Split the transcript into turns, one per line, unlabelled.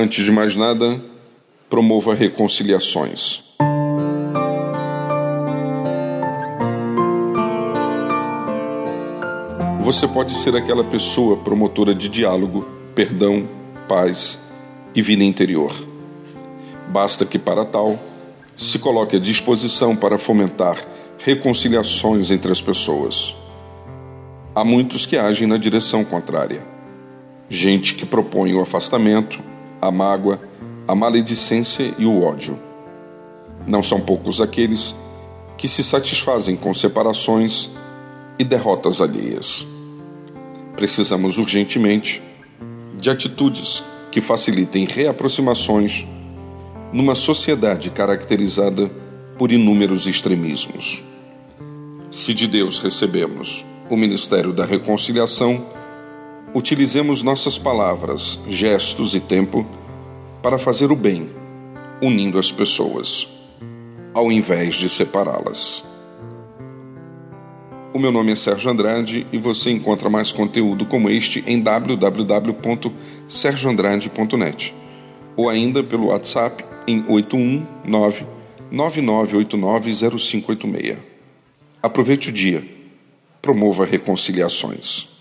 Antes de mais nada, promova reconciliações. Você pode ser aquela pessoa promotora de diálogo, perdão, paz e vida interior. Basta que, para tal, se coloque à disposição para fomentar reconciliações entre as pessoas. Há muitos que agem na direção contrária. Gente que propõe o afastamento, a mágoa, a maledicência e o ódio. Não são poucos aqueles que se satisfazem com separações e derrotas alheias. Precisamos urgentemente de atitudes que facilitem reaproximações numa sociedade caracterizada por inúmeros extremismos. Se de Deus recebemos o ministério da reconciliação, utilizemos nossas palavras, gestos e tempo para fazer o bem, unindo as pessoas, ao invés de separá-las. O meu nome é Sérgio Andrade e você encontra mais conteúdo como este em www.sergioandrade.net ou ainda pelo WhatsApp em 819 99890586. Aproveite o dia. Promova reconciliações.